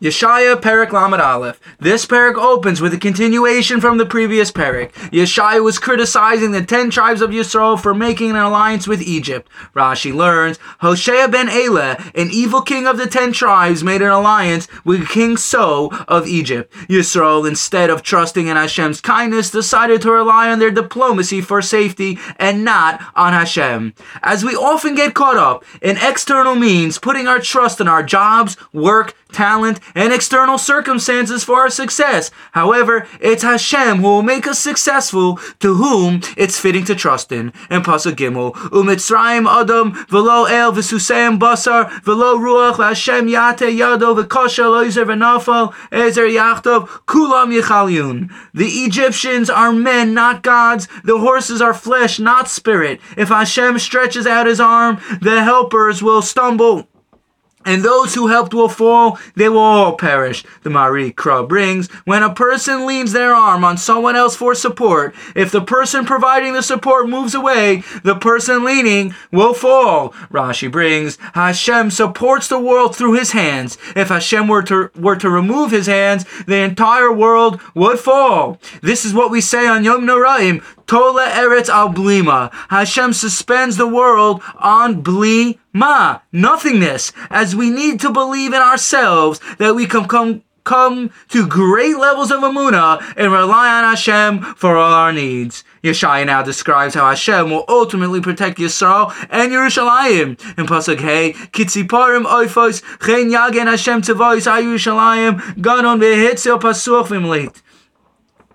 Yeshaya Perek Lamed Aleph. This Perek opens with a continuation from the previous Perek. Yeshaya was criticizing the ten tribes of Yisrael for making an alliance with Egypt. Rashi learns, Hoshea ben Elah, an evil king of the ten tribes, made an alliance with King So of Egypt. Yisrael, instead of trusting in Hashem's kindness, decided to rely on their diplomacy for safety and not on Hashem. As we often get caught up in external means, putting our trust in our jobs, work, talent, and external circumstances for our success. However, it's Hashem who will make us successful, to whom it's fitting to trust in. And Pasuk Gimel, Umitzrayim Adam Velo el v'suseim basar v'lo ruach Hashem yate yado v'kosha loizer v'nafal ezer yachtov kulam yichalyun. The Egyptians are men, not gods. The horses are flesh, not spirit. If Hashem stretches out his arm, the helpers will stumble and those who helped will fall, they will all perish. The Mahari Kara brings, when a person leans their arm on someone else for support, if the person providing the support moves away, the person leaning will fall. Rashi brings, Hashem supports the world through his hands. If Hashem were to, were to remove his hands, the entire world would fall. This is what we say on Yom Noraim, Tola Eretz al Blima. Hashem suspends the world on Bli Ma, nothingness, as we need to believe in ourselves that we can come come to great levels of Amuna and rely on Hashem for all our needs. Yeshaya now describes how Hashem will ultimately protect Yisrael and Yerushalayim. In Pasuk Hey, Kitziparim Oifos, Chen Yagen Hashem Tavois HaYerushalayim, Ganon Vehitzil Pasuch Vimlit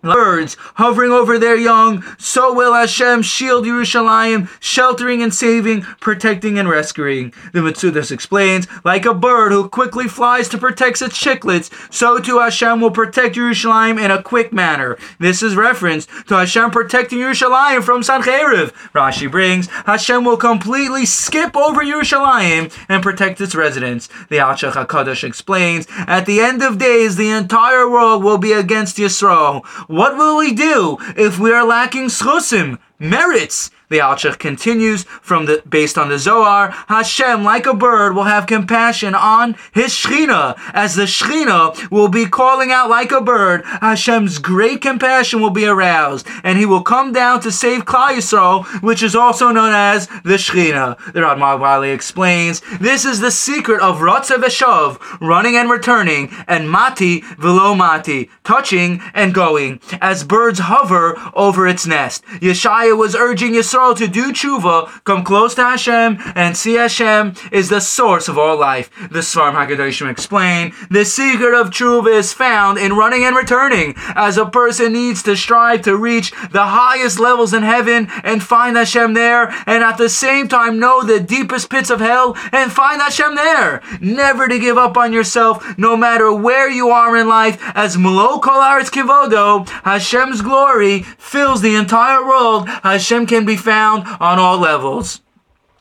birds hovering over their young, so will Hashem shield Yerushalayim, sheltering and saving, protecting and rescuing. The Metzudas explains, like a bird who quickly flies to protect its chicklets, so too Hashem will protect Yerushalayim in a quick manner. This is reference to Hashem protecting Yerushalayim from Sancheriv. Rashi brings, Hashem will completely skip over Yerushalayim and protect its residents. The Alshich HaKadosh explains, at the end of days, the entire world will be against Yisrael. What will we do if we are lacking schusim, merits? The Alshich continues from the based on the Zohar, Hashem, like a bird, will have compassion on his Shechina, as the Shechina will be calling out like a bird. Hashem's great compassion will be aroused, and he will come down to save Klal Yisrael, which is also known as the Shechina. The Radmal Bali explains, this is the secret of Ratza Veshav, running and returning, and Mati Velo Mati, touching and going, as birds hover over its nest. Yeshaya was urging Yisrael to do tshuva, come close to Hashem, and see Hashem is the source of all life. The Svarim Hakadoshim explain, the secret of tshuva is found in running and returning, as a person needs to strive to reach the highest levels in heaven and find Hashem there, and at the same time know the deepest pits of hell and find Hashem there. Never to give up on yourself, no matter where you are in life, as Melo Kol Kivodo, Hashem's glory fills the entire world. Hashem can be found on all levels.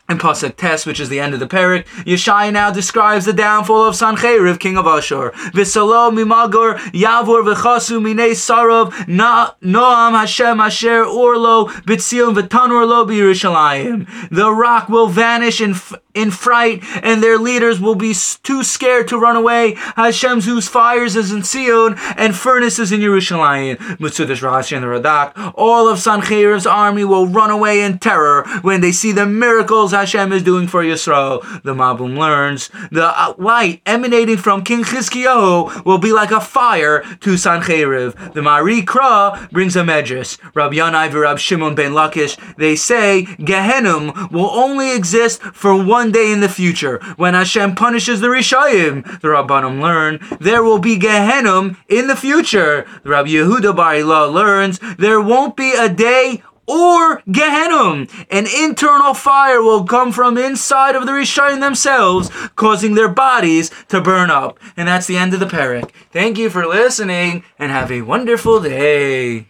In Pasuk Tes, which is the end of the parak, Yeshai now describes the downfall of Sancheriv, king of Ashur. V'salo mimagor yavor v'chasu minei sarov noam Hashem asher orlo b'tzion v'tanor lo b'Yerushalayim. The rock will vanish in in fright, and their leaders will be too scared to run away. Hashem's whose fires is in Sion and furnaces in Yerushalayim. Mitzudash Rashi and the Radak. All of Sancheriv's army will run away in terror when they see the miracles Hashem is doing for Yisrael. The Malbim learns the uh, light emanating from King Chizkiyahu will be like a fire to Sancheriv. The Mahari Kara brings a medrash. Rabbi Yanai Rab Shimon ben Lakish. They say Gehenim will only exist for one day in the future when Hashem punishes the Rishayim. The Rabbanim learn there will be Gehenim in the future. Rabbi Yehuda Bar learns there won't be a day or Gehenim. An internal fire will come from inside of the Rishayim themselves, causing their bodies to burn up. And that's the end of the parak. Thank you for listening, and have a wonderful day.